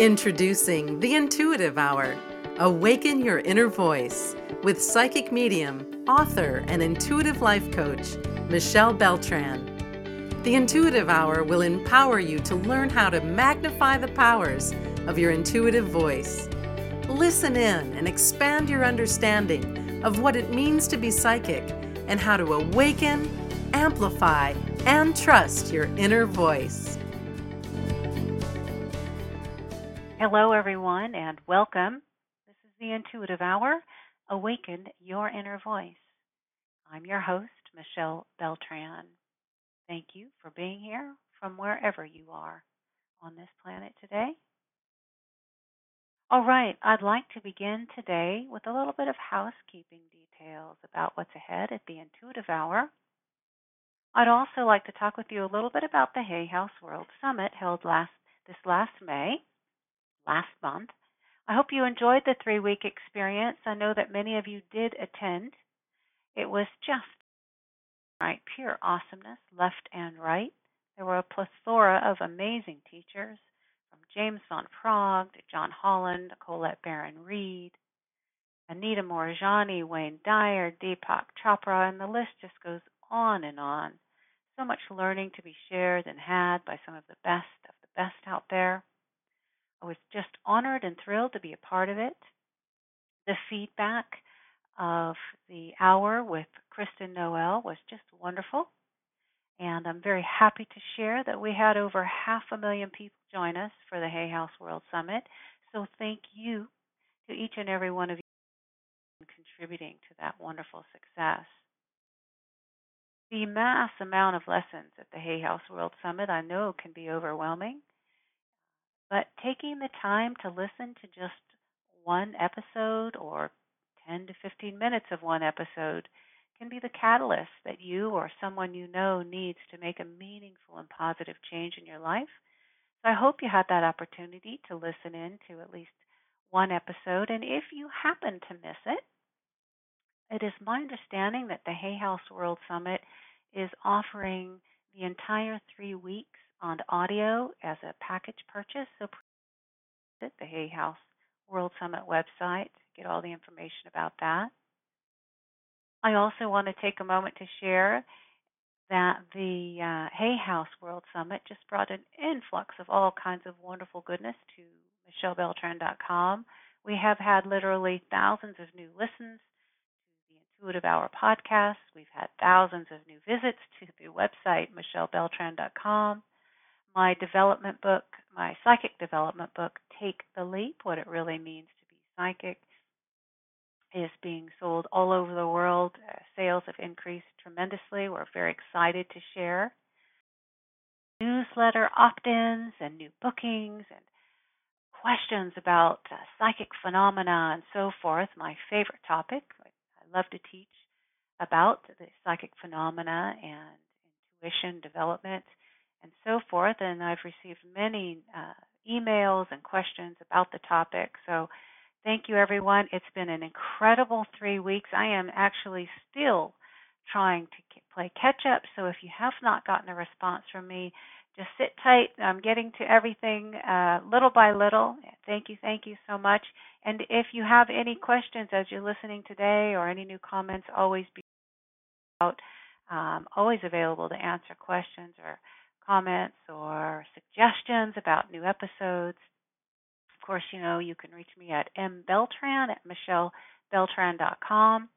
Introducing the Intuitive Hour. Awaken your inner voice with psychic medium, author, and intuitive life coach, Michelle Beltran. The Intuitive Hour will empower you to learn how to magnify the powers of your intuitive voice. Listen in and expand your understanding of what it means to be psychic and how to awaken, amplify, and trust your inner voice. Hello, everyone, and welcome. This is the Intuitive Hour Awaken Your Inner Voice. I'm your host, Michelle Beltran. Thank you for being here from wherever you are on this planet today. All right, I'd like to begin today with a little bit of housekeeping details about what's ahead at the Intuitive Hour. I'd also like to talk with you a little bit about the Hay House World Summit held last this last May last month. I hope you enjoyed the three week experience. I know that many of you did attend. It was just right, pure awesomeness, left and right. There were a plethora of amazing teachers, from James Van Praagh to John Holland, Colette Baron Reid, Anita Moorjani, Wayne Dyer, Deepak Chopra, and the list just goes on and on. So much learning to be shared and had by some of the best of the best out there. I was just honored and thrilled to be a part of it. The feedback of the hour with Kristen Noel was just wonderful. And I'm very happy to share that we had over half a million people join us for the Hay House World Summit. So thank you to each and every one of you for contributing to that wonderful success. The mass amount of lessons at the Hay House World Summit I know can be overwhelming. But taking the time to listen to just one episode or 10 to 15 minutes of one episode can be the catalyst that you or someone you know needs to make a meaningful and positive change in your life. So I hope you had that opportunity to listen in to at least one episode. And if you happen to miss it, it is my understanding that the Hay House World Summit is offering the entire three weeks on audio as a package purchase. So visit the Hay House World Summit website to get all the information about that. I also want to take a moment to share that the uh, Hay House World Summit just brought an influx of all kinds of wonderful goodness to MichelleBeltran.com. We have had literally thousands of new listens to the Intuitive Hour podcast. We've had thousands of new visits to the website, MichelleBeltran.com my development book, my psychic development book, Take the Leap What It Really Means to Be Psychic, is being sold all over the world. Uh, sales have increased tremendously. We're very excited to share. Newsletter opt ins and new bookings and questions about uh, psychic phenomena and so forth. My favorite topic. I love to teach about the psychic phenomena and intuition development and so forth. And I've received many uh, emails and questions about the topic. So thank you, everyone. It's been an incredible three weeks. I am actually still trying to play catch up. So if you have not gotten a response from me, just sit tight. I'm getting to everything uh, little by little. Thank you, thank you so much. And if you have any questions as you're listening today or any new comments, always be out. Um, always available to answer questions or comments or suggestions about new episodes. Of course, you know, you can reach me at mbeltran at michellebeltran.com.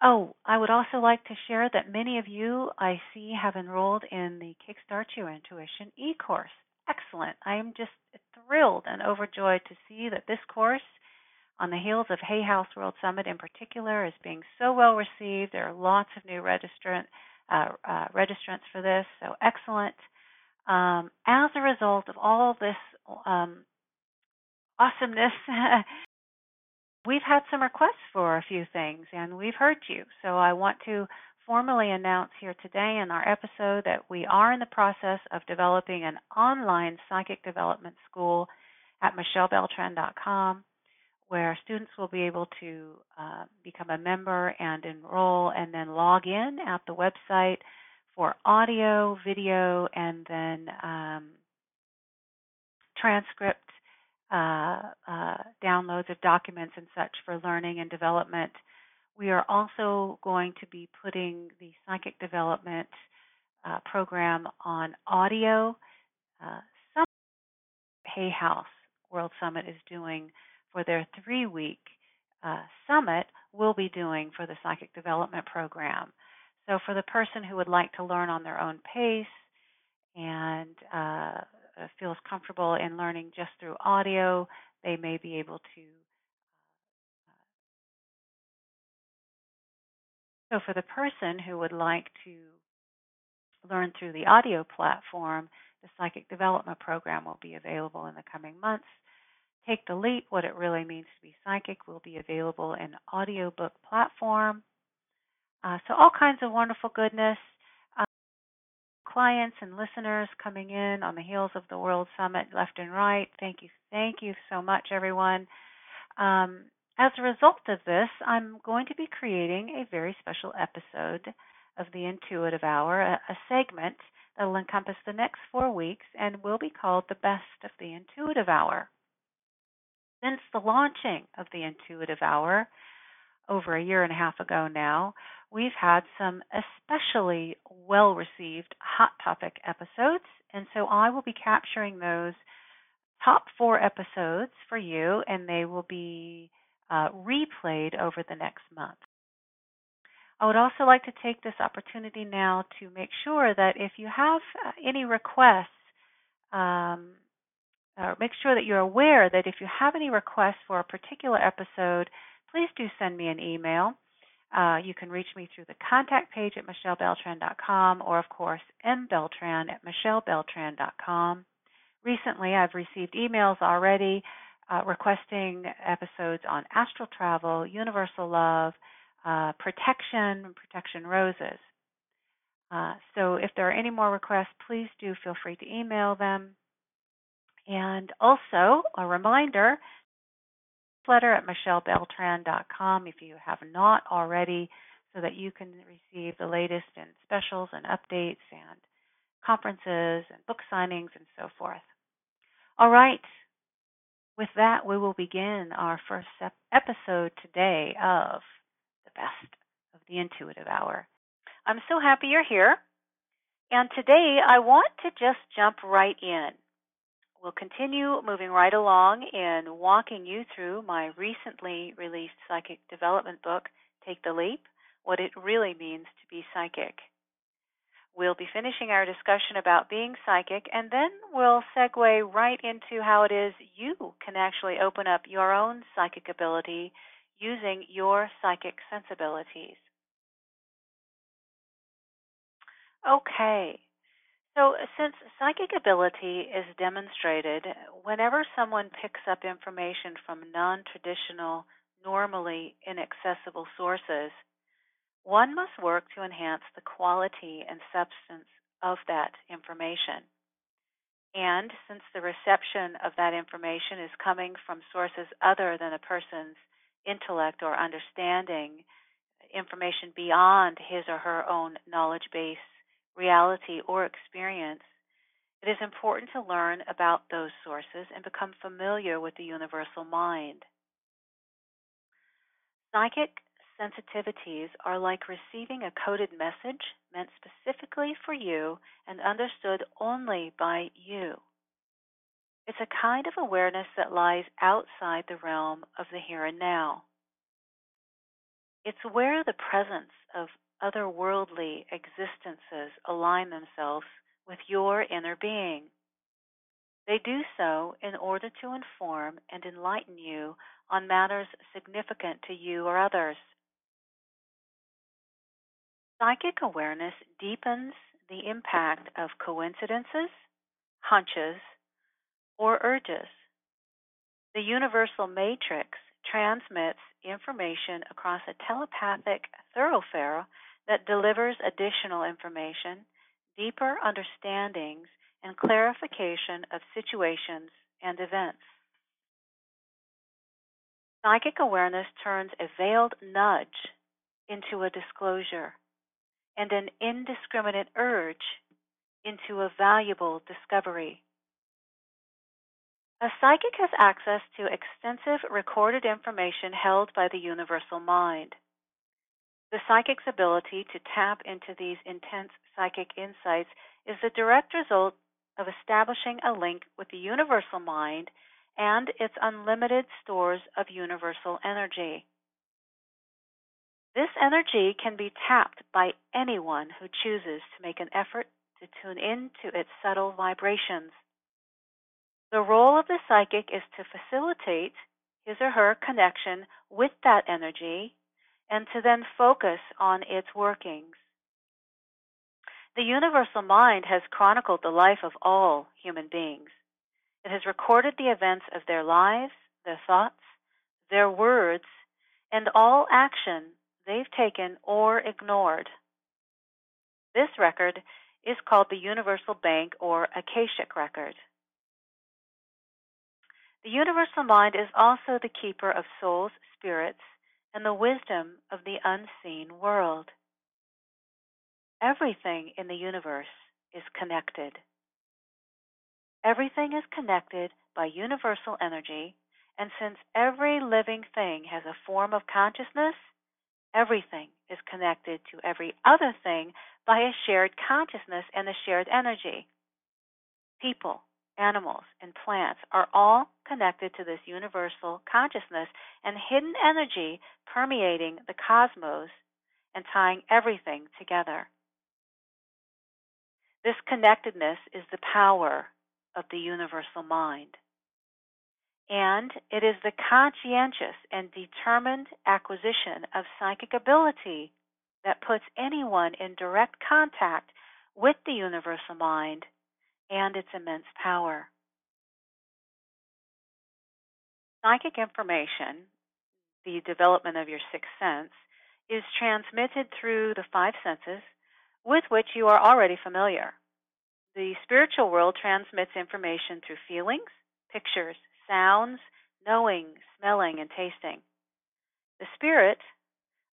Oh, I would also like to share that many of you I see have enrolled in the Kickstart Your Intuition e-course. Excellent. I am just thrilled and overjoyed to see that this course on the heels of Hay House World Summit in particular is being so well received. There are lots of new registrant uh, uh, registrants for this, so excellent. Um, as a result of all this um, awesomeness, we've had some requests for a few things, and we've heard you. So I want to formally announce here today in our episode that we are in the process of developing an online psychic development school at michellebeltran.com where students will be able to uh, become a member and enroll and then log in at the website for audio, video, and then um, transcript uh, uh, downloads of documents and such for learning and development. We are also going to be putting the psychic development uh, program on audio. Uh, some Hay House World Summit is doing for their three week uh, summit, will be doing for the psychic development program. So, for the person who would like to learn on their own pace and uh, feels comfortable in learning just through audio, they may be able to. Uh, so, for the person who would like to learn through the audio platform, the Psychic Development Program will be available in the coming months. Take the Leap, What It Really Means to Be Psychic, will be available in audiobook platform. Uh, so, all kinds of wonderful goodness. Uh, clients and listeners coming in on the heels of the World Summit left and right. Thank you. Thank you so much, everyone. Um, as a result of this, I'm going to be creating a very special episode of the Intuitive Hour, a, a segment that will encompass the next four weeks and will be called the Best of the Intuitive Hour. Since the launching of the Intuitive Hour over a year and a half ago now, we've had some especially well received hot topic episodes, and so I will be capturing those top four episodes for you, and they will be uh, replayed over the next month. I would also like to take this opportunity now to make sure that if you have uh, any requests, um, or make sure that you're aware that if you have any requests for a particular episode, please do send me an email. Uh, you can reach me through the contact page at michellebeltran.com or, of course, mbeltran at michellebeltran.com. Recently, I've received emails already uh, requesting episodes on astral travel, universal love, uh, protection, protection roses. Uh, so if there are any more requests, please do feel free to email them. And also, a reminder letter at michellebeltran.com if you have not already, so that you can receive the latest in specials and updates and conferences and book signings and so forth. All right. With that, we will begin our first episode today of The Best of the Intuitive Hour. I'm so happy you're here. And today I want to just jump right in. We'll continue moving right along in walking you through my recently released psychic development book, Take the Leap What It Really Means to Be Psychic. We'll be finishing our discussion about being psychic, and then we'll segue right into how it is you can actually open up your own psychic ability using your psychic sensibilities. Okay, so, since psychic ability is demonstrated whenever someone picks up information from non traditional, normally inaccessible sources, one must work to enhance the quality and substance of that information. And since the reception of that information is coming from sources other than a person's intellect or understanding, information beyond his or her own knowledge base reality, or experience, it is important to learn about those sources and become familiar with the universal mind. Psychic sensitivities are like receiving a coded message meant specifically for you and understood only by you. It's a kind of awareness that lies outside the realm of the here and now. It's where the presence of otherworldly existences align themselves with your inner being. They do so in order to inform and enlighten you on matters significant to you or others. Psychic awareness deepens the impact of coincidences, hunches, or urges. The universal matrix transmits information across a telepathic thoroughfare that delivers additional information, deeper understandings, and clarification of situations and events. Psychic awareness turns a veiled nudge into a disclosure and an indiscriminate urge into a valuable discovery. A psychic has access to extensive recorded information held by the universal mind. The psychic's ability to tap into these intense psychic insights is the direct result of establishing a link with the universal mind and its unlimited stores of universal energy. This energy can be tapped by anyone who chooses to make an effort to tune in to its subtle vibrations. The role of the psychic is to facilitate his or her connection with that energy and to then focus on its workings. The universal mind has chronicled the life of all human beings. It has recorded the events of their lives, their thoughts, their words, and all action they've taken or ignored. This record is called the Universal Bank or Akashic Record. The universal mind is also the keeper of souls, spirits, and the wisdom of the unseen world. Everything in the universe is connected. Everything is connected by universal energy, and since every living thing has a form of consciousness, everything is connected to every other thing by a shared consciousness and a shared energy. People, animals, and plants are all connected to this universal consciousness and hidden energy permeating the cosmos and tying everything together. This connectedness is the power of the universal mind. And it is the conscientious and determined acquisition of psychic ability that puts anyone in direct contact with the universal mind and its immense power. Psychic information, the development of your sixth sense, is transmitted through the five senses with which you are already familiar. The spiritual world transmits information through feelings, pictures, sounds, knowing, smelling, and tasting. The spirit,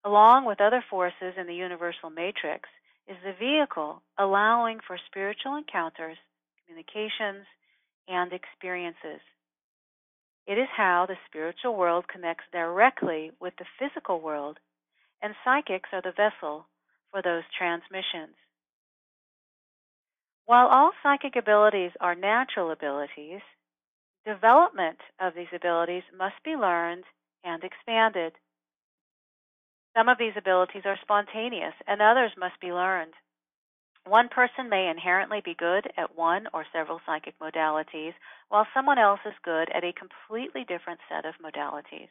along with other forces in the universal matrix, is the vehicle allowing for spiritual encounters communications, and experiences. It is how the spiritual world connects directly with the physical world, and psychics are the vessel for those transmissions. While all psychic abilities are natural abilities, development of these abilities must be learned and expanded. Some of these abilities are spontaneous, and others must be learned. One person may inherently be good at one or several psychic modalities, while someone else is good at a completely different set of modalities.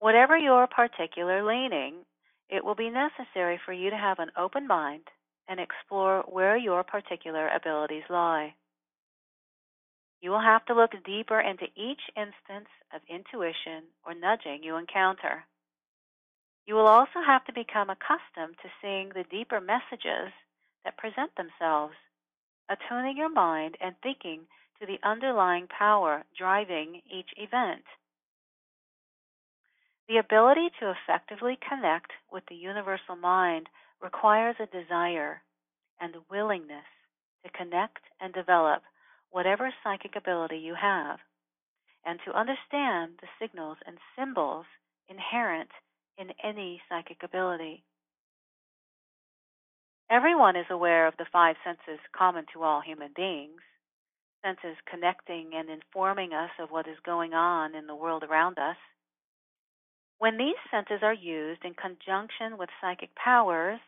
Whatever your particular leaning, it will be necessary for you to have an open mind and explore where your particular abilities lie. You will have to look deeper into each instance of intuition or nudging you encounter. You will also have to become accustomed to seeing the deeper messages that present themselves, attuning your mind and thinking to the underlying power driving each event. The ability to effectively connect with the universal mind requires a desire and willingness to connect and develop whatever psychic ability you have, and to understand the signals and symbols inherent in any psychic ability. Everyone is aware of the five senses common to all human beings, senses connecting and informing us of what is going on in the world around us. When these senses are used in conjunction with psychic powers,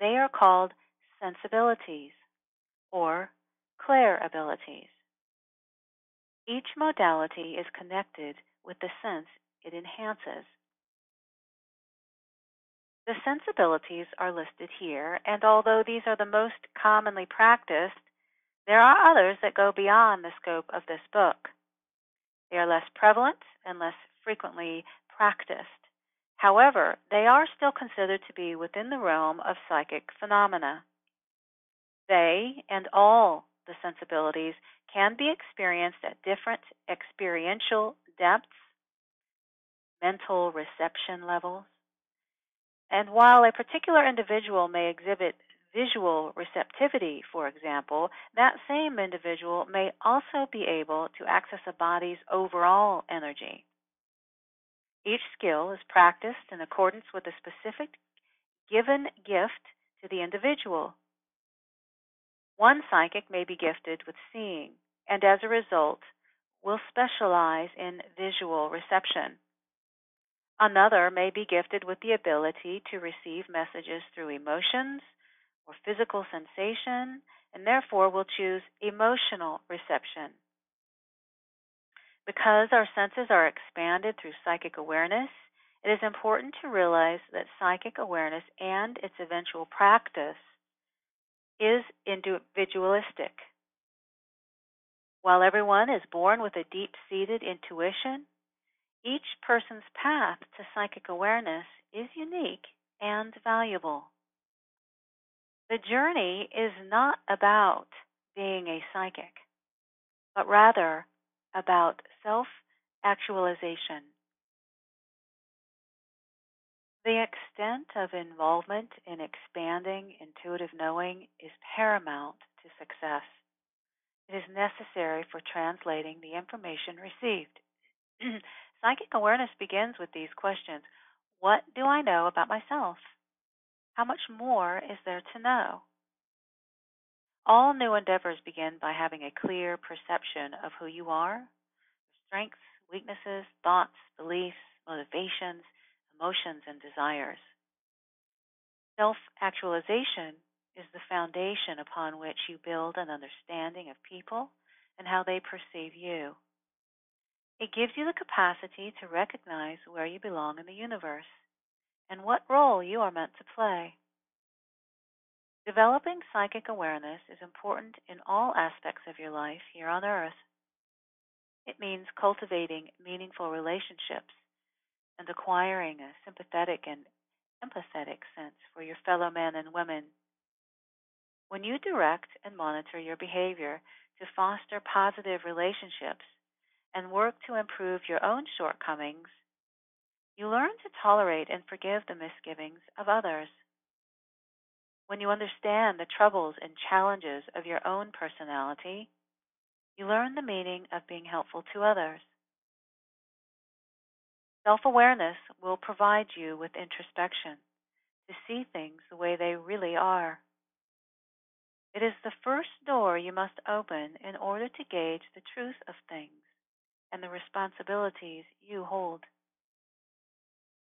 they are called sensibilities or clair abilities. Each modality is connected with the sense it enhances. The sensibilities are listed here, and although these are the most commonly practiced, there are others that go beyond the scope of this book. They are less prevalent and less frequently practiced. However, they are still considered to be within the realm of psychic phenomena. They and all the sensibilities can be experienced at different experiential depths, mental reception levels, and while a particular individual may exhibit visual receptivity, for example, that same individual may also be able to access a body's overall energy. Each skill is practiced in accordance with a specific given gift to the individual. One psychic may be gifted with seeing, and as a result, will specialize in visual reception. Another may be gifted with the ability to receive messages through emotions or physical sensation, and therefore will choose emotional reception. Because our senses are expanded through psychic awareness, it is important to realize that psychic awareness and its eventual practice is individualistic. While everyone is born with a deep seated intuition, each person's path to psychic awareness is unique and valuable. The journey is not about being a psychic, but rather about self actualization. The extent of involvement in expanding intuitive knowing is paramount to success. It is necessary for translating the information received. Psychic awareness begins with these questions What do I know about myself? How much more is there to know? All new endeavors begin by having a clear perception of who you are, strengths, weaknesses, thoughts, beliefs, motivations, emotions, and desires. Self actualization is the foundation upon which you build an understanding of people and how they perceive you. It gives you the capacity to recognize where you belong in the universe and what role you are meant to play. Developing psychic awareness is important in all aspects of your life here on earth. It means cultivating meaningful relationships and acquiring a sympathetic and empathetic sense for your fellow men and women. When you direct and monitor your behavior to foster positive relationships and work to improve your own shortcomings, you learn to tolerate and forgive the misgivings of others. When you understand the troubles and challenges of your own personality, you learn the meaning of being helpful to others. Self awareness will provide you with introspection to see things the way they really are. It is the first door you must open in order to gauge the truth of things and the responsibilities you hold.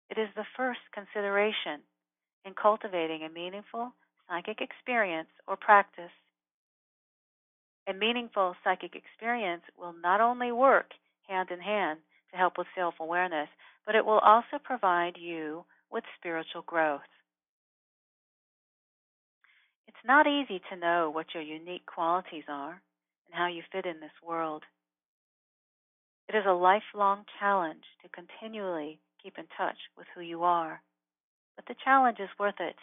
It is the first consideration in cultivating a meaningful psychic experience or practice. A meaningful psychic experience will not only work hand in hand to help with self awareness, but it will also provide you with spiritual growth. It's not easy to know what your unique qualities are and how you fit in this world. It is a lifelong challenge to continually keep in touch with who you are, but the challenge is worth it.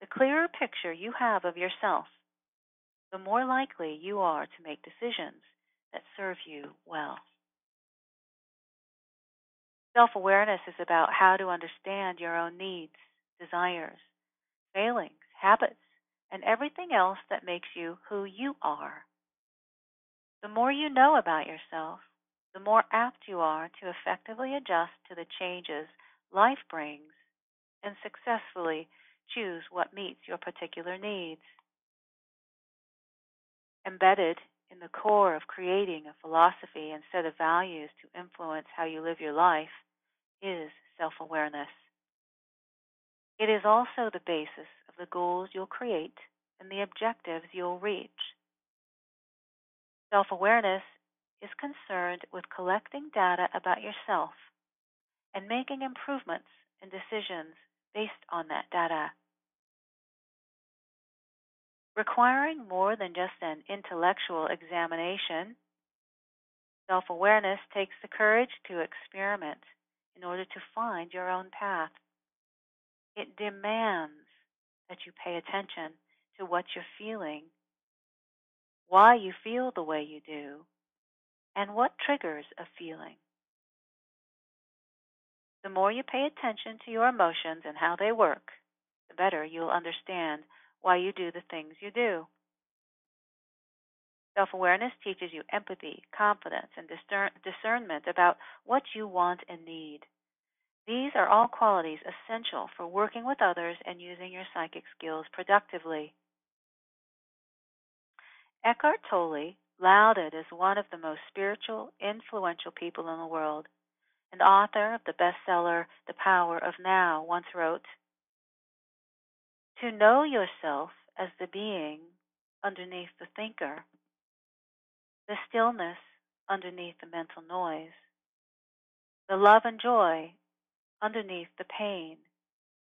The clearer picture you have of yourself, the more likely you are to make decisions that serve you well. Self awareness is about how to understand your own needs, desires, failings, habits, and everything else that makes you who you are. The more you know about yourself, the more apt you are to effectively adjust to the changes life brings and successfully choose what meets your particular needs. Embedded in the core of creating a philosophy and set of values to influence how you live your life is self awareness. It is also the basis of the goals you'll create and the objectives you'll reach. Self awareness is concerned with collecting data about yourself and making improvements and decisions based on that data. Requiring more than just an intellectual examination, self awareness takes the courage to experiment in order to find your own path. It demands that you pay attention to what you're feeling, why you feel the way you do, and what triggers a feeling. The more you pay attention to your emotions and how they work, the better you'll understand why you do the things you do. Self awareness teaches you empathy, confidence, and discernment about what you want and need. These are all qualities essential for working with others and using your psychic skills productively. Eckhart Tolle, lauded as one of the most spiritual, influential people in the world, and author of the bestseller The Power of Now, once wrote To know yourself as the being underneath the thinker the stillness underneath the mental noise, the love and joy underneath the pain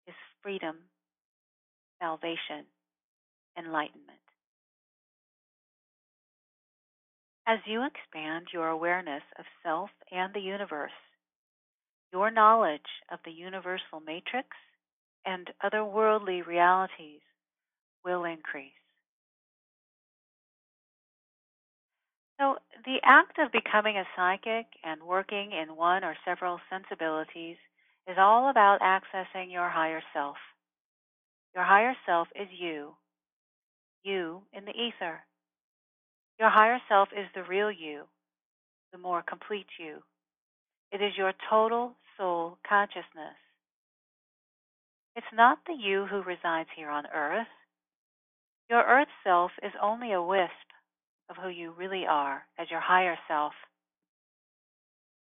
is freedom, salvation, enlightenment. As you expand your awareness of self and the universe, your knowledge of the universal matrix and otherworldly realities will increase. So, the act of becoming a psychic and working in one or several sensibilities is all about accessing your higher self. Your higher self is you, you in the ether. Your higher self is the real you, the more complete you. It is your total soul consciousness. It's not the you who resides here on earth. Your earth self is only a wisp of who you really are as your higher self.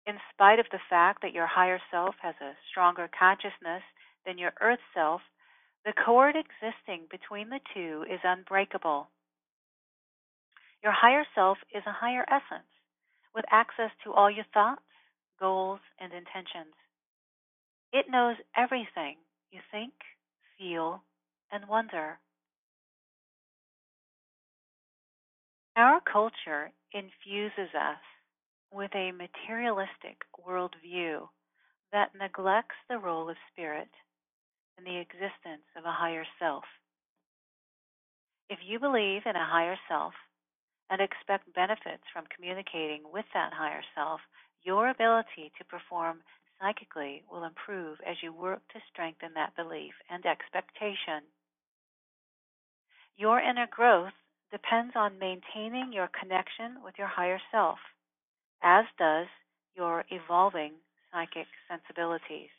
In spite of the fact that your higher self has a stronger consciousness than your earth self, the cord existing between the two is unbreakable. Your higher self is a higher essence with access to all your thoughts, goals, and intentions. It knows everything you think, feel, and wonder. Our culture infuses us with a materialistic worldview that neglects the role of spirit and the existence of a higher self. If you believe in a higher self and expect benefits from communicating with that higher self, your ability to perform psychically will improve as you work to strengthen that belief and expectation. Your inner growth depends on maintaining your connection with your higher self, as does your evolving psychic sensibilities.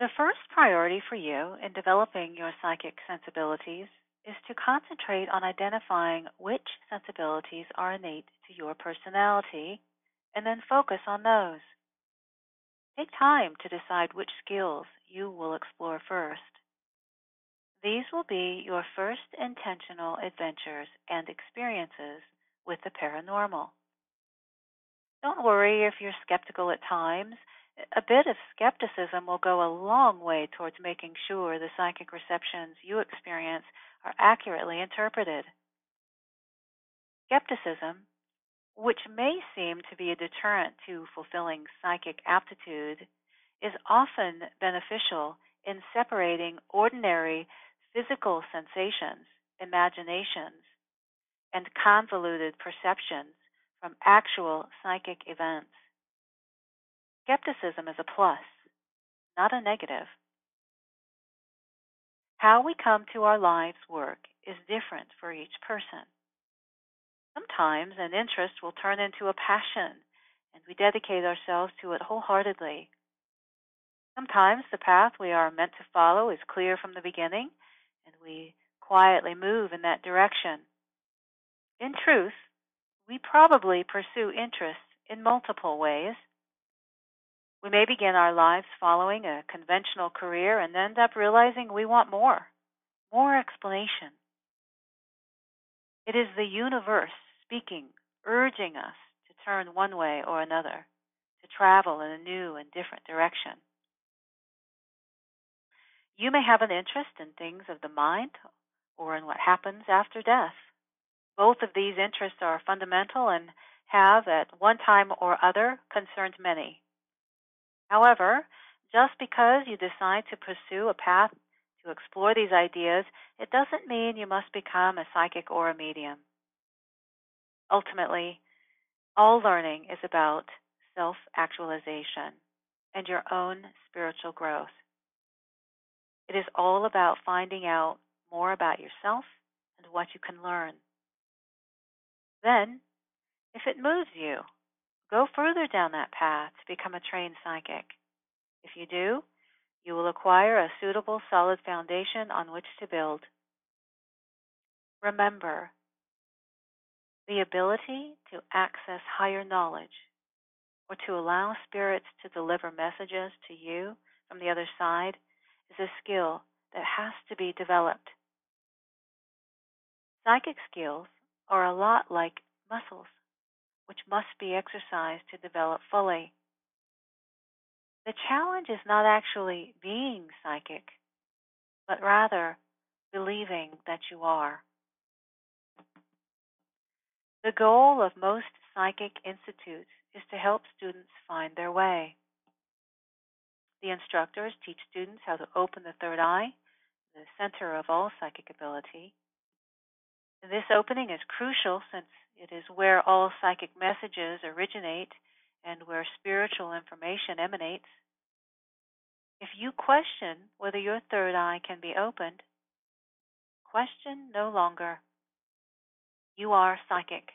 The first priority for you in developing your psychic sensibilities is to concentrate on identifying which sensibilities are innate to your personality and then focus on those. Take time to decide which skills you will explore first. These will be your first intentional adventures and experiences with the paranormal. Don't worry if you're skeptical at times. A bit of skepticism will go a long way towards making sure the psychic receptions you experience are accurately interpreted. Skepticism, which may seem to be a deterrent to fulfilling psychic aptitude, is often beneficial in separating ordinary physical sensations, imaginations, and convoluted perceptions from actual psychic events. Skepticism is a plus, not a negative. How we come to our life's work is different for each person. Sometimes an interest will turn into a passion, and we dedicate ourselves to it wholeheartedly. Sometimes the path we are meant to follow is clear from the beginning, and we quietly move in that direction. In truth, we probably pursue interests in multiple ways. We may begin our lives following a conventional career and end up realizing we want more, more explanation. It is the universe speaking, urging us to turn one way or another, to travel in a new and different direction. You may have an interest in things of the mind or in what happens after death. Both of these interests are fundamental and have, at one time or other, concerned many. However, just because you decide to pursue a path to explore these ideas, it doesn't mean you must become a psychic or a medium. Ultimately, all learning is about self actualization and your own spiritual growth. It is all about finding out more about yourself and what you can learn. Then, if it moves you, go further down that path to become a trained psychic. If you do, you will acquire a suitable solid foundation on which to build. Remember, the ability to access higher knowledge or to allow spirits to deliver messages to you from the other side is a skill that has to be developed. Psychic skills are a lot like muscles, which must be exercised to develop fully. The challenge is not actually being psychic, but rather believing that you are. The goal of most psychic institutes is to help students find their way. The instructors teach students how to open the third eye, the center of all psychic ability. This opening is crucial since it is where all psychic messages originate and where spiritual information emanates. If you question whether your third eye can be opened, question no longer. You are psychic.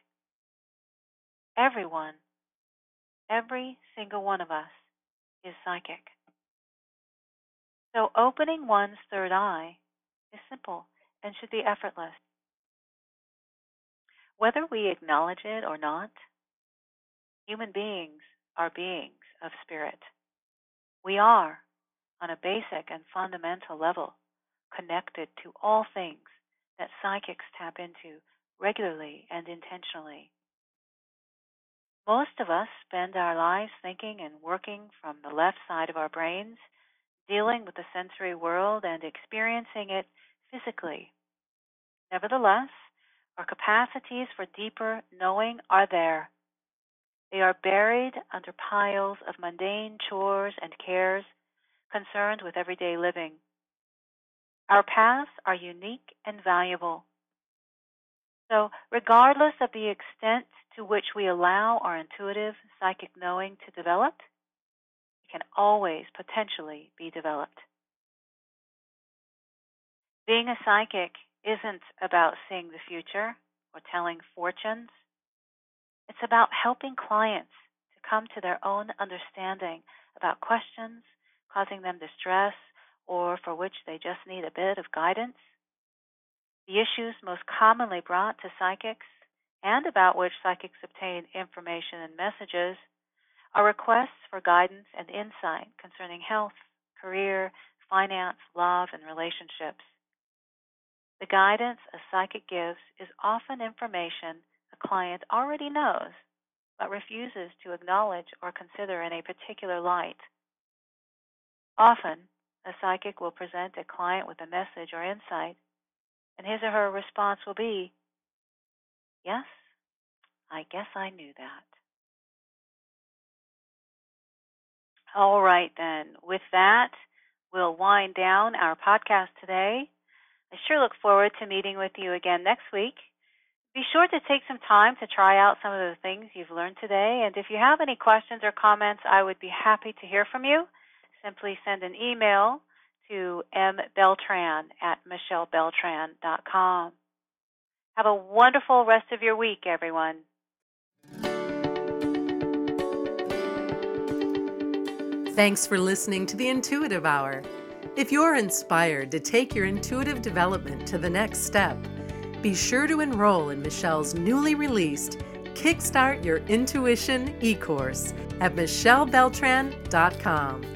Everyone, every single one of us is psychic. So opening one's third eye is simple and should be effortless. Whether we acknowledge it or not, human beings are beings of spirit. We are, on a basic and fundamental level, connected to all things that psychics tap into regularly and intentionally. Most of us spend our lives thinking and working from the left side of our brains dealing with the sensory world and experiencing it physically. Nevertheless, our capacities for deeper knowing are there. They are buried under piles of mundane chores and cares concerned with everyday living. Our paths are unique and valuable. So, regardless of the extent to which we allow our intuitive psychic knowing to develop, it can always potentially be developed. Being a psychic isn't about seeing the future or telling fortunes. It's about helping clients to come to their own understanding about questions causing them distress or for which they just need a bit of guidance. The issues most commonly brought to psychics and about which psychics obtain information and messages are requests for guidance and insight concerning health, career, finance, love, and relationships. The guidance a psychic gives is often information a client already knows but refuses to acknowledge or consider in a particular light. Often, a psychic will present a client with a message or insight, and his or her response will be, Yes, I guess I knew that. All right, then. With that, we'll wind down our podcast today. I sure look forward to meeting with you again next week. Be sure to take some time to try out some of the things you've learned today. And if you have any questions or comments, I would be happy to hear from you. Simply send an email to mbeltran at michellebeltran.com. Have a wonderful rest of your week, everyone. Thanks for listening to the Intuitive Hour. If you're inspired to take your intuitive development to the next step, be sure to enroll in Michelle's newly released Kickstart Your Intuition e course at michellebeltran.com.